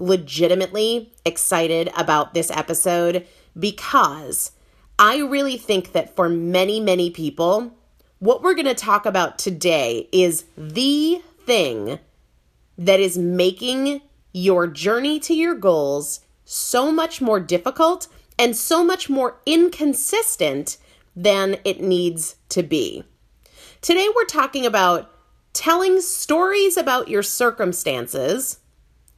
legitimately excited about this episode because I really think that for many, many people, what we're going to talk about today is the thing that is making your journey to your goals so much more difficult and so much more inconsistent than it needs to be. Today, we're talking about telling stories about your circumstances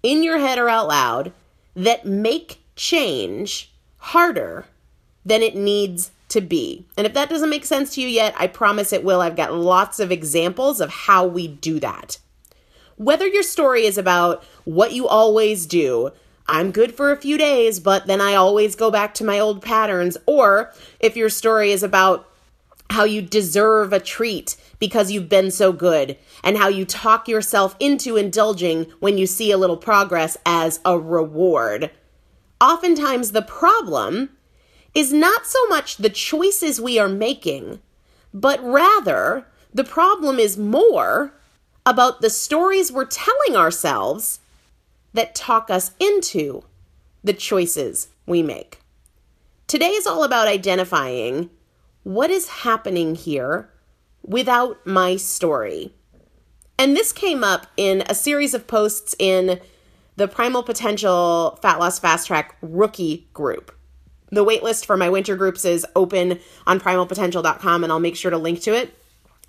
in your head or out loud that make change harder than it needs to be. And if that doesn't make sense to you yet, I promise it will. I've got lots of examples of how we do that. Whether your story is about what you always do, I'm good for a few days, but then I always go back to my old patterns, or if your story is about how you deserve a treat because you've been so good, and how you talk yourself into indulging when you see a little progress as a reward. Oftentimes, the problem is not so much the choices we are making, but rather the problem is more about the stories we're telling ourselves that talk us into the choices we make. Today is all about identifying what is happening here without my story. And this came up in a series of posts in the Primal Potential Fat Loss Fast Track rookie group. The waitlist for my winter groups is open on primalpotential.com, and I'll make sure to link to it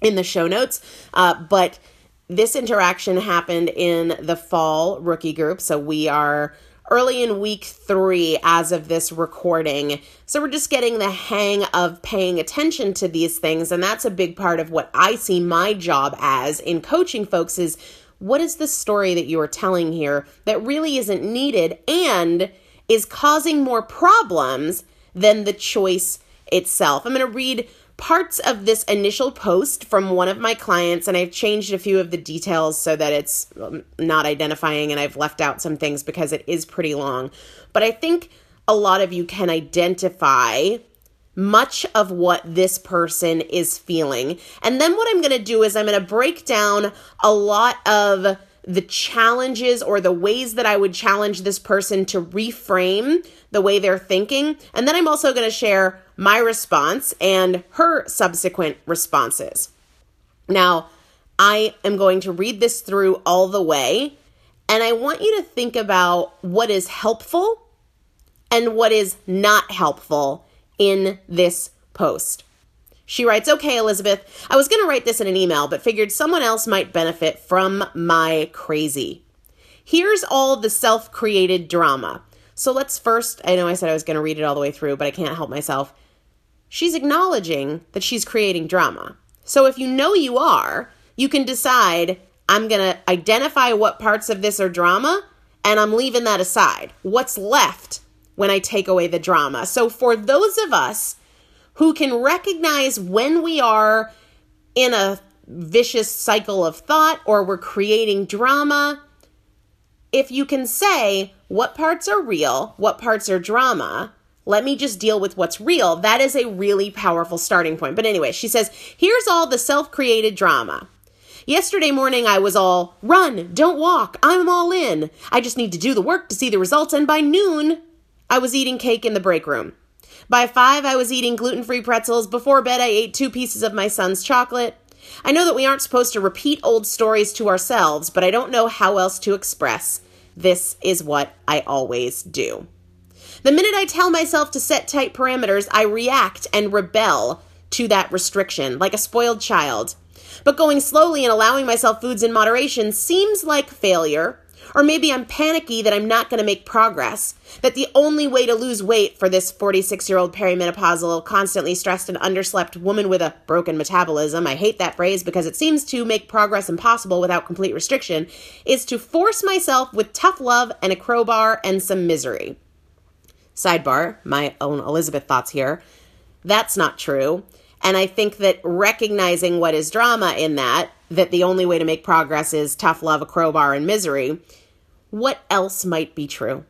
in the show notes. Uh, but this interaction happened in the fall rookie group. So we are early in week three as of this recording. So we're just getting the hang of paying attention to these things. And that's a big part of what I see my job as in coaching folks is what is the story that you are telling here that really isn't needed and is causing more problems than the choice itself. I'm going to read parts of this initial post from one of my clients, and I've changed a few of the details so that it's um, not identifying, and I've left out some things because it is pretty long. But I think a lot of you can identify much of what this person is feeling. And then what I'm going to do is I'm going to break down a lot of the challenges or the ways that I would challenge this person to reframe the way they're thinking. And then I'm also going to share my response and her subsequent responses. Now, I am going to read this through all the way, and I want you to think about what is helpful and what is not helpful in this post. She writes, Okay, Elizabeth, I was going to write this in an email, but figured someone else might benefit from my crazy. Here's all the self created drama. So let's first, I know I said I was going to read it all the way through, but I can't help myself. She's acknowledging that she's creating drama. So if you know you are, you can decide, I'm going to identify what parts of this are drama and I'm leaving that aside. What's left when I take away the drama? So for those of us who can recognize when we are in a vicious cycle of thought or we're creating drama. If you can say what parts are real, what parts are drama, let me just deal with what's real. That is a really powerful starting point. But anyway, she says, here's all the self created drama. Yesterday morning, I was all run, don't walk, I'm all in. I just need to do the work to see the results. And by noon, I was eating cake in the break room. By five, I was eating gluten free pretzels. Before bed, I ate two pieces of my son's chocolate. I know that we aren't supposed to repeat old stories to ourselves, but I don't know how else to express. This is what I always do. The minute I tell myself to set tight parameters, I react and rebel to that restriction, like a spoiled child. But going slowly and allowing myself foods in moderation seems like failure or maybe I'm panicky that I'm not going to make progress. That the only way to lose weight for this 46 year old perimenopausal, constantly stressed and underslept woman with a broken metabolism, I hate that phrase because it seems to make progress impossible without complete restriction, is to force myself with tough love and a crowbar and some misery. Sidebar, my own Elizabeth thoughts here. That's not true. And I think that recognizing what is drama in that, that the only way to make progress is tough love, a crowbar, and misery, what else might be true?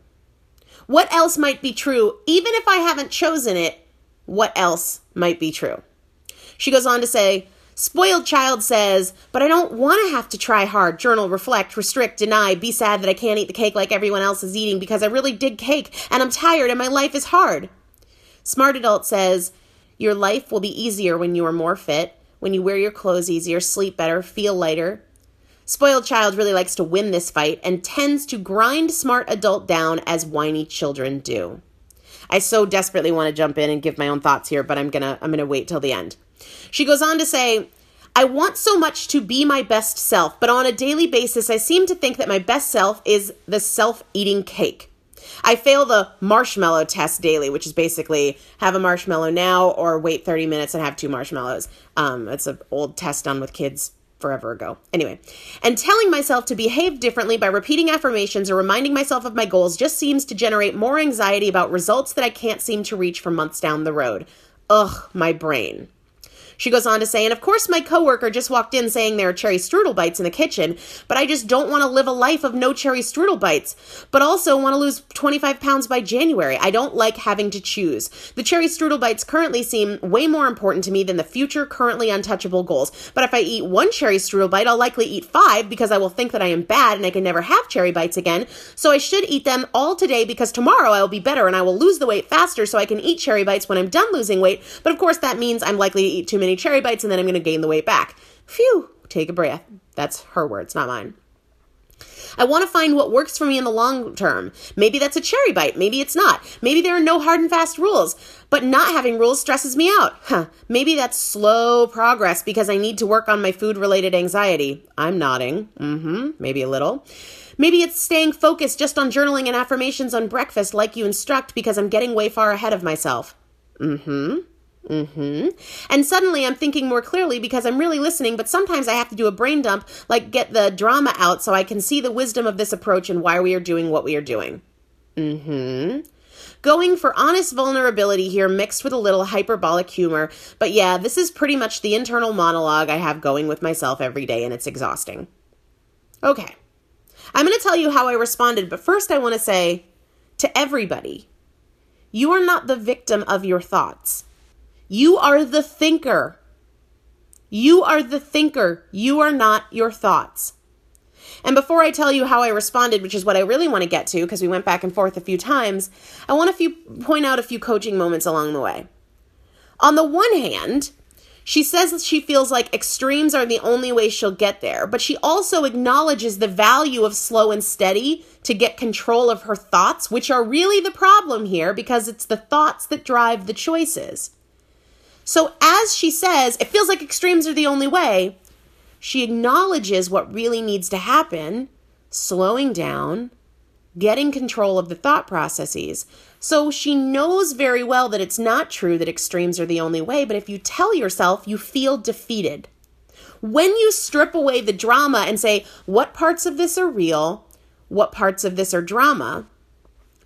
What else might be true, even if I haven't chosen it? What else might be true? She goes on to say, Spoiled child says, but I don't want to have to try hard, journal, reflect, restrict, deny, be sad that I can't eat the cake like everyone else is eating because I really dig cake and I'm tired and my life is hard. Smart Adult says, Your life will be easier when you are more fit, when you wear your clothes easier, sleep better, feel lighter. Spoiled Child really likes to win this fight and tends to grind Smart Adult down as whiny children do. I so desperately want to jump in and give my own thoughts here, but I'm going to I'm going to wait till the end. She goes on to say, I want so much to be my best self, but on a daily basis, I seem to think that my best self is the self eating cake. I fail the marshmallow test daily, which is basically have a marshmallow now or wait 30 minutes and have two marshmallows. Um, it's an old test done with kids forever ago. Anyway, and telling myself to behave differently by repeating affirmations or reminding myself of my goals just seems to generate more anxiety about results that I can't seem to reach for months down the road. Ugh, my brain. She goes on to say, and of course, my coworker just walked in saying there are cherry strudel bites in the kitchen, but I just don't want to live a life of no cherry strudel bites, but also want to lose 25 pounds by January. I don't like having to choose. The cherry strudel bites currently seem way more important to me than the future currently untouchable goals. But if I eat one cherry strudel bite, I'll likely eat five because I will think that I am bad and I can never have cherry bites again. So I should eat them all today because tomorrow I will be better and I will lose the weight faster so I can eat cherry bites when I'm done losing weight. But of course, that means I'm likely to eat too many cherry bites and then I'm going to gain the weight back. Phew, take a breath. That's her words, not mine. I want to find what works for me in the long term. Maybe that's a cherry bite. Maybe it's not. Maybe there are no hard and fast rules. But not having rules stresses me out. Huh. Maybe that's slow progress because I need to work on my food related anxiety. I'm nodding. Mm hmm. Maybe a little. Maybe it's staying focused just on journaling and affirmations on breakfast like you instruct because I'm getting way far ahead of myself. Mm hmm. Mm-hmm. And suddenly I'm thinking more clearly because I'm really listening, but sometimes I have to do a brain dump, like get the drama out so I can see the wisdom of this approach and why we are doing what we are doing. Mm-hmm. Going for honest vulnerability here mixed with a little hyperbolic humor. But yeah, this is pretty much the internal monologue I have going with myself every day, and it's exhausting. Okay. I'm going to tell you how I responded, but first I want to say to everybody, you are not the victim of your thoughts. You are the thinker. You are the thinker. You are not your thoughts. And before I tell you how I responded, which is what I really want to get to because we went back and forth a few times, I want to point out a few coaching moments along the way. On the one hand, she says that she feels like extremes are the only way she'll get there, but she also acknowledges the value of slow and steady to get control of her thoughts, which are really the problem here because it's the thoughts that drive the choices. So, as she says, it feels like extremes are the only way, she acknowledges what really needs to happen, slowing down, getting control of the thought processes. So she knows very well that it's not true that extremes are the only way, but if you tell yourself, you feel defeated. When you strip away the drama and say, what parts of this are real, what parts of this are drama,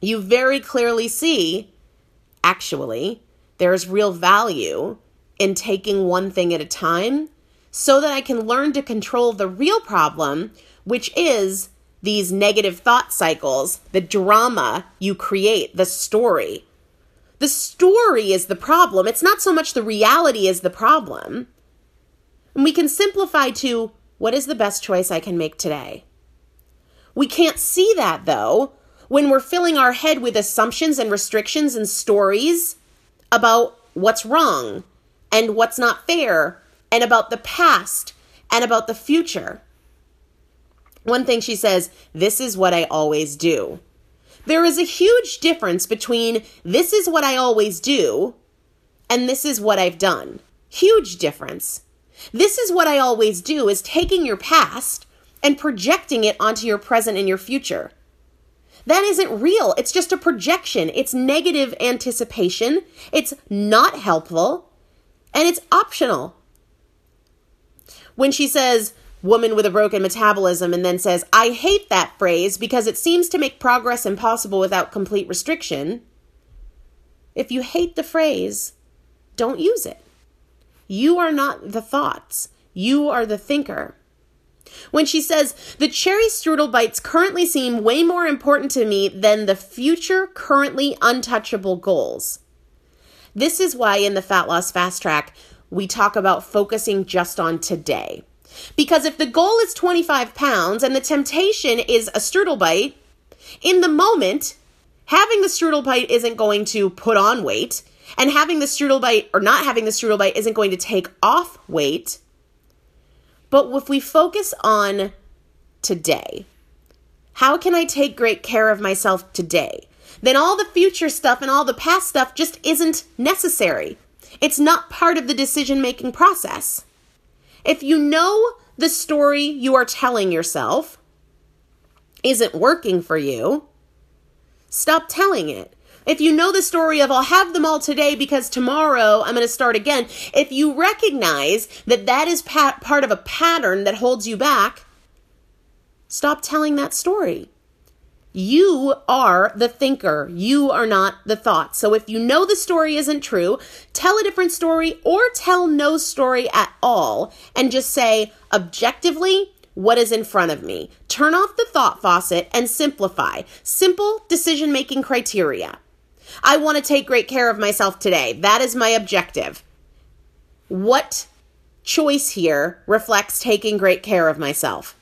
you very clearly see, actually, there's real value in taking one thing at a time so that I can learn to control the real problem, which is these negative thought cycles, the drama you create, the story. The story is the problem. It's not so much the reality is the problem. And we can simplify to what is the best choice I can make today? We can't see that though when we're filling our head with assumptions and restrictions and stories about what's wrong and what's not fair and about the past and about the future. One thing she says, this is what I always do. There is a huge difference between this is what I always do and this is what I've done. Huge difference. This is what I always do is taking your past and projecting it onto your present and your future. That isn't real. It's just a projection. It's negative anticipation. It's not helpful. And it's optional. When she says, woman with a broken metabolism, and then says, I hate that phrase because it seems to make progress impossible without complete restriction. If you hate the phrase, don't use it. You are not the thoughts, you are the thinker. When she says, the cherry strudel bites currently seem way more important to me than the future currently untouchable goals. This is why in the Fat Loss Fast Track, we talk about focusing just on today. Because if the goal is 25 pounds and the temptation is a strudel bite, in the moment, having the strudel bite isn't going to put on weight. And having the strudel bite or not having the strudel bite isn't going to take off weight. But if we focus on today, how can I take great care of myself today? Then all the future stuff and all the past stuff just isn't necessary. It's not part of the decision making process. If you know the story you are telling yourself isn't working for you, stop telling it. If you know the story of I'll have them all today because tomorrow I'm going to start again, if you recognize that that is pa- part of a pattern that holds you back, stop telling that story. You are the thinker. You are not the thought. So if you know the story isn't true, tell a different story or tell no story at all and just say objectively, what is in front of me. Turn off the thought faucet and simplify. Simple decision making criteria. I want to take great care of myself today. That is my objective. What choice here reflects taking great care of myself?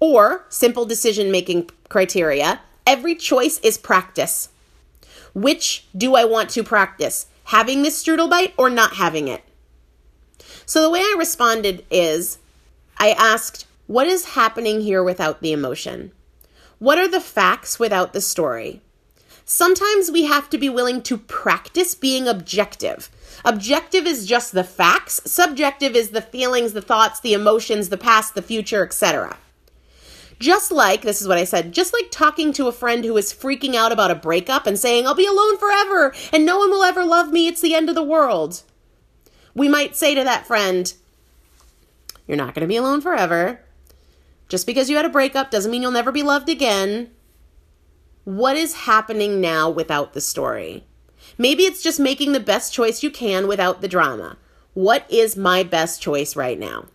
Or simple decision making criteria every choice is practice. Which do I want to practice? Having this strudel bite or not having it? So the way I responded is I asked, What is happening here without the emotion? What are the facts without the story? Sometimes we have to be willing to practice being objective. Objective is just the facts, subjective is the feelings, the thoughts, the emotions, the past, the future, etc. Just like, this is what I said, just like talking to a friend who is freaking out about a breakup and saying, I'll be alone forever and no one will ever love me, it's the end of the world. We might say to that friend, You're not going to be alone forever. Just because you had a breakup doesn't mean you'll never be loved again. What is happening now without the story? Maybe it's just making the best choice you can without the drama. What is my best choice right now?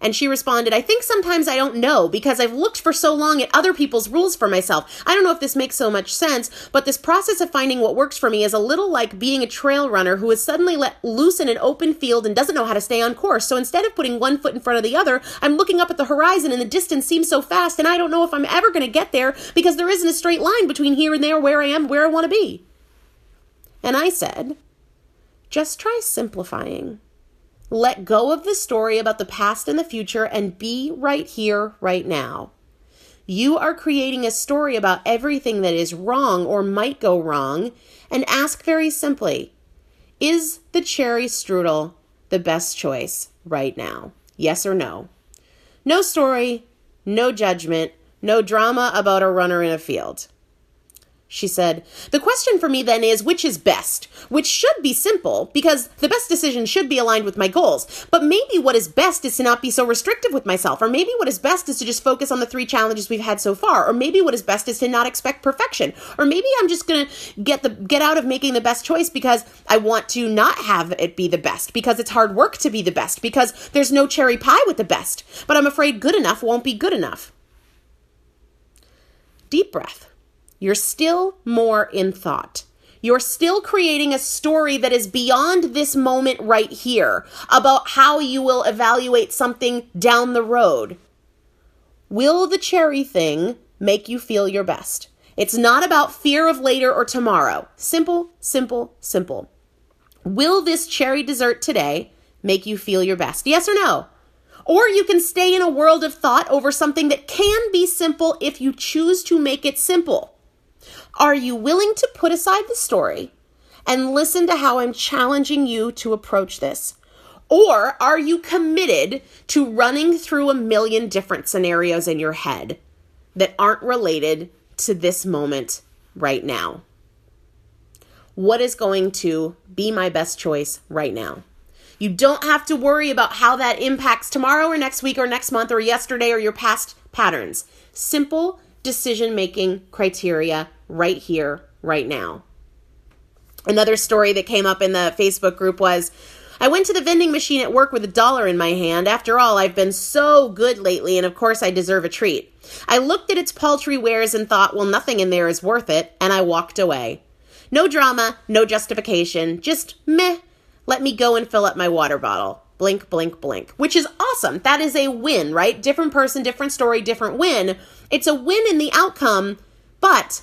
And she responded, I think sometimes I don't know because I've looked for so long at other people's rules for myself. I don't know if this makes so much sense, but this process of finding what works for me is a little like being a trail runner who is suddenly let loose in an open field and doesn't know how to stay on course. So instead of putting one foot in front of the other, I'm looking up at the horizon and the distance seems so fast and I don't know if I'm ever going to get there because there isn't a straight line between here and there where I am, where I want to be. And I said, just try simplifying. Let go of the story about the past and the future and be right here, right now. You are creating a story about everything that is wrong or might go wrong and ask very simply Is the cherry strudel the best choice right now? Yes or no? No story, no judgment, no drama about a runner in a field. She said, The question for me then is which is best? Which should be simple because the best decision should be aligned with my goals. But maybe what is best is to not be so restrictive with myself. Or maybe what is best is to just focus on the three challenges we've had so far. Or maybe what is best is to not expect perfection. Or maybe I'm just to get the get out of making the best choice because I want to not have it be the best because it's hard work to be the best because there's no cherry pie with the best. But I'm afraid good enough won't be good enough. Deep breath. You're still more in thought. You're still creating a story that is beyond this moment right here about how you will evaluate something down the road. Will the cherry thing make you feel your best? It's not about fear of later or tomorrow. Simple, simple, simple. Will this cherry dessert today make you feel your best? Yes or no? Or you can stay in a world of thought over something that can be simple if you choose to make it simple. Are you willing to put aside the story and listen to how I'm challenging you to approach this? Or are you committed to running through a million different scenarios in your head that aren't related to this moment right now? What is going to be my best choice right now? You don't have to worry about how that impacts tomorrow or next week or next month or yesterday or your past patterns. Simple decision making criteria right here, right now. Another story that came up in the Facebook group was I went to the vending machine at work with a dollar in my hand. After all, I've been so good lately, and of course, I deserve a treat. I looked at its paltry wares and thought, well, nothing in there is worth it, and I walked away. No drama, no justification, just meh. Let me go and fill up my water bottle. Blink, blink, blink. Which is awesome. That is a win, right? Different person, different story, different win. It's a win in the outcome, but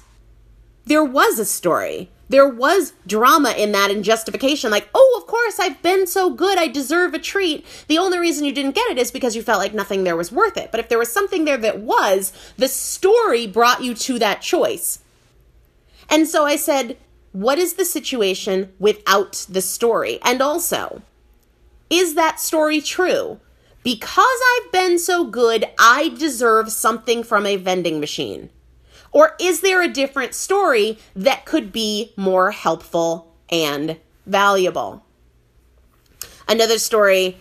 there was a story. there was drama in that and justification like oh of course i've been so good i deserve a treat the only reason you didn't get it is because you felt like nothing there was worth it but if there was something there that was the story brought you to that choice and so i said what is the situation without the story and also is that story true because i've been so good i deserve something from a vending machine or is there a different story that could be more helpful and valuable? Another story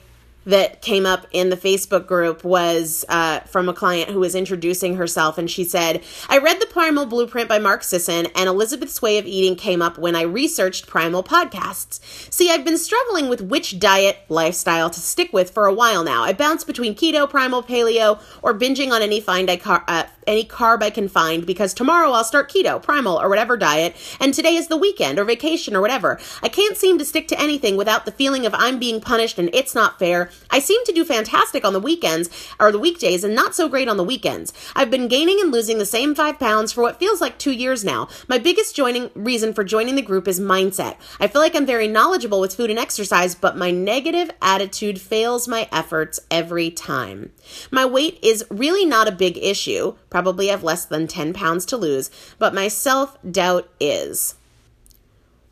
that came up in the Facebook group was uh, from a client who was introducing herself, and she said, I read The Primal Blueprint by Mark Sisson, and Elizabeth's Way of Eating came up when I researched Primal podcasts. See, I've been struggling with which diet lifestyle to stick with for a while now. I bounce between keto, primal, paleo, or binging on any find I car- uh, any carb I can find because tomorrow I'll start keto, primal, or whatever diet, and today is the weekend or vacation or whatever. I can't seem to stick to anything without the feeling of I'm being punished and it's not fair. I seem to do fantastic on the weekends or the weekdays and not so great on the weekends. I've been gaining and losing the same five pounds for what feels like two years now. My biggest joining reason for joining the group is mindset. I feel like I'm very knowledgeable with food and exercise, but my negative attitude fails my efforts every time. My weight is really not a big issue probably have less than 10 pounds to lose, but my self doubt is.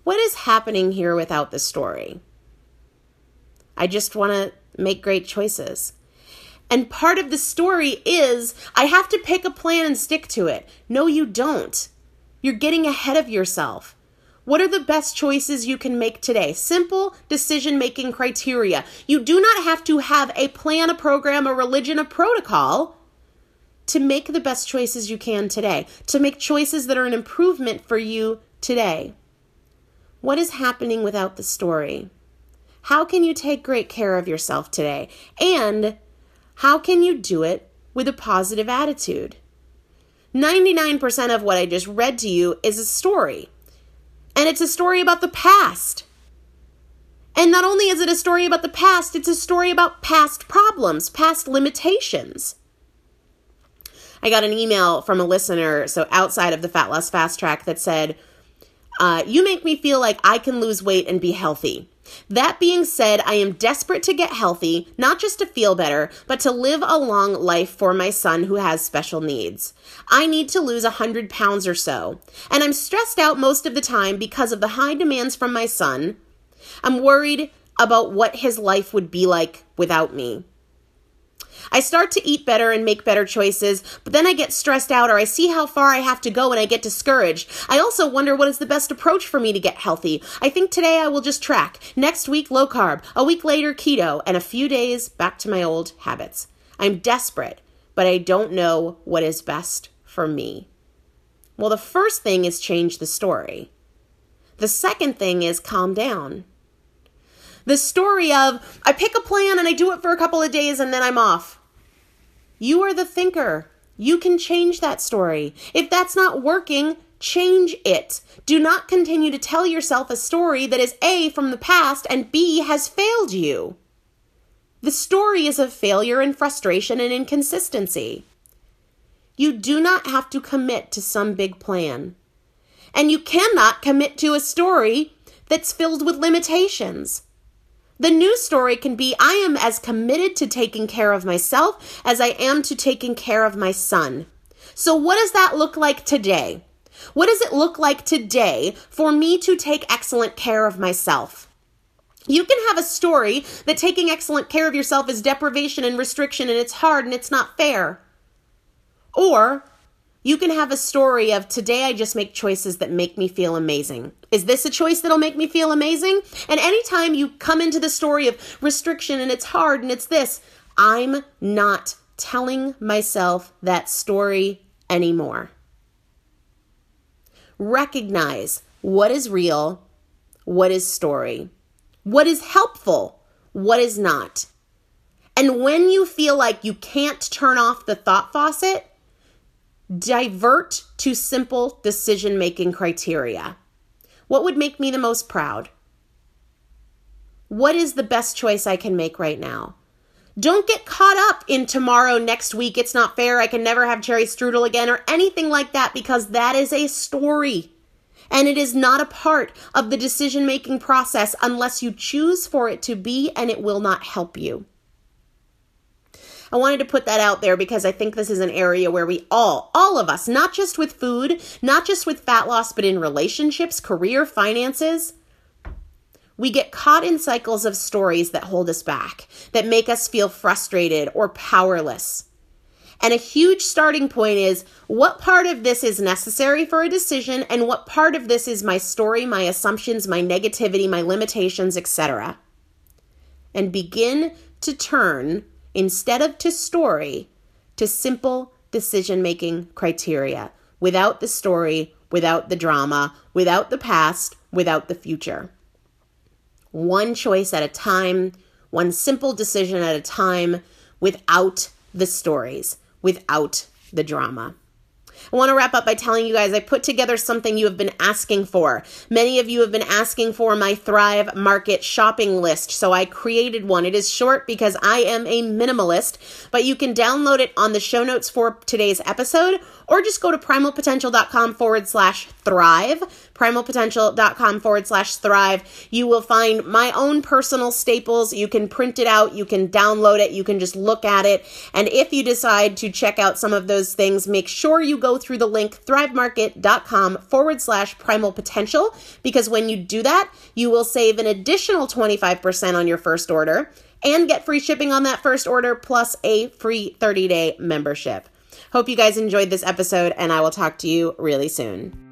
What is happening here without the story? I just want to make great choices. And part of the story is I have to pick a plan and stick to it. No, you don't. You're getting ahead of yourself. What are the best choices you can make today? Simple decision making criteria. You do not have to have a plan, a program, a religion, a protocol to make the best choices you can today, to make choices that are an improvement for you today. What is happening without the story? How can you take great care of yourself today? And how can you do it with a positive attitude? 99% of what I just read to you is a story. And it's a story about the past. And not only is it a story about the past, it's a story about past problems, past limitations. I got an email from a listener, so outside of the Fat Loss Fast Track, that said, uh, You make me feel like I can lose weight and be healthy. That being said, I am desperate to get healthy, not just to feel better, but to live a long life for my son who has special needs. I need to lose 100 pounds or so, and I'm stressed out most of the time because of the high demands from my son. I'm worried about what his life would be like without me. I start to eat better and make better choices, but then I get stressed out or I see how far I have to go and I get discouraged. I also wonder what is the best approach for me to get healthy. I think today I will just track, next week low carb, a week later keto, and a few days back to my old habits. I'm desperate, but I don't know what is best for me. Well, the first thing is change the story. The second thing is calm down. The story of I pick a plan and I do it for a couple of days and then I'm off. You are the thinker. You can change that story. If that's not working, change it. Do not continue to tell yourself a story that is A, from the past, and B, has failed you. The story is of failure and frustration and inconsistency. You do not have to commit to some big plan. And you cannot commit to a story that's filled with limitations. The news story can be I am as committed to taking care of myself as I am to taking care of my son. So, what does that look like today? What does it look like today for me to take excellent care of myself? You can have a story that taking excellent care of yourself is deprivation and restriction and it's hard and it's not fair. Or you can have a story of today I just make choices that make me feel amazing. Is this a choice that'll make me feel amazing? And anytime you come into the story of restriction and it's hard and it's this, I'm not telling myself that story anymore. Recognize what is real, what is story, what is helpful, what is not. And when you feel like you can't turn off the thought faucet, divert to simple decision making criteria. What would make me the most proud? What is the best choice I can make right now? Don't get caught up in tomorrow, next week, it's not fair, I can never have cherry strudel again, or anything like that, because that is a story. And it is not a part of the decision making process unless you choose for it to be, and it will not help you. I wanted to put that out there because I think this is an area where we all, all of us, not just with food, not just with fat loss, but in relationships, career, finances, we get caught in cycles of stories that hold us back, that make us feel frustrated or powerless. And a huge starting point is what part of this is necessary for a decision and what part of this is my story, my assumptions, my negativity, my limitations, etc. And begin to turn instead of to story, to simple decision making criteria without the story, without the drama, without the past, without the future. One choice at a time, one simple decision at a time, without the stories, without the drama. I want to wrap up by telling you guys I put together something you have been asking for. Many of you have been asking for my Thrive Market shopping list, so I created one. It is short because I am a minimalist, but you can download it on the show notes for today's episode or just go to primalpotential.com forward slash thrive primalpotential.com forward slash thrive. You will find my own personal staples. You can print it out, you can download it, you can just look at it. And if you decide to check out some of those things, make sure you through the link thrivemarket.com forward slash primal potential because when you do that, you will save an additional 25% on your first order and get free shipping on that first order plus a free 30 day membership. Hope you guys enjoyed this episode, and I will talk to you really soon.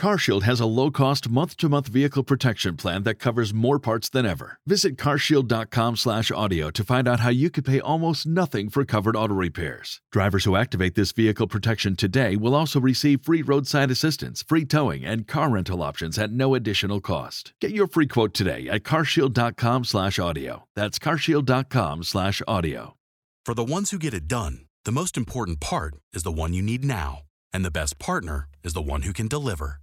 CarShield has a low-cost month-to-month vehicle protection plan that covers more parts than ever. Visit carshield.com/audio to find out how you could pay almost nothing for covered auto repairs. Drivers who activate this vehicle protection today will also receive free roadside assistance, free towing, and car rental options at no additional cost. Get your free quote today at carshield.com/audio. That's carshield.com/audio. For the ones who get it done, the most important part is the one you need now, and the best partner is the one who can deliver.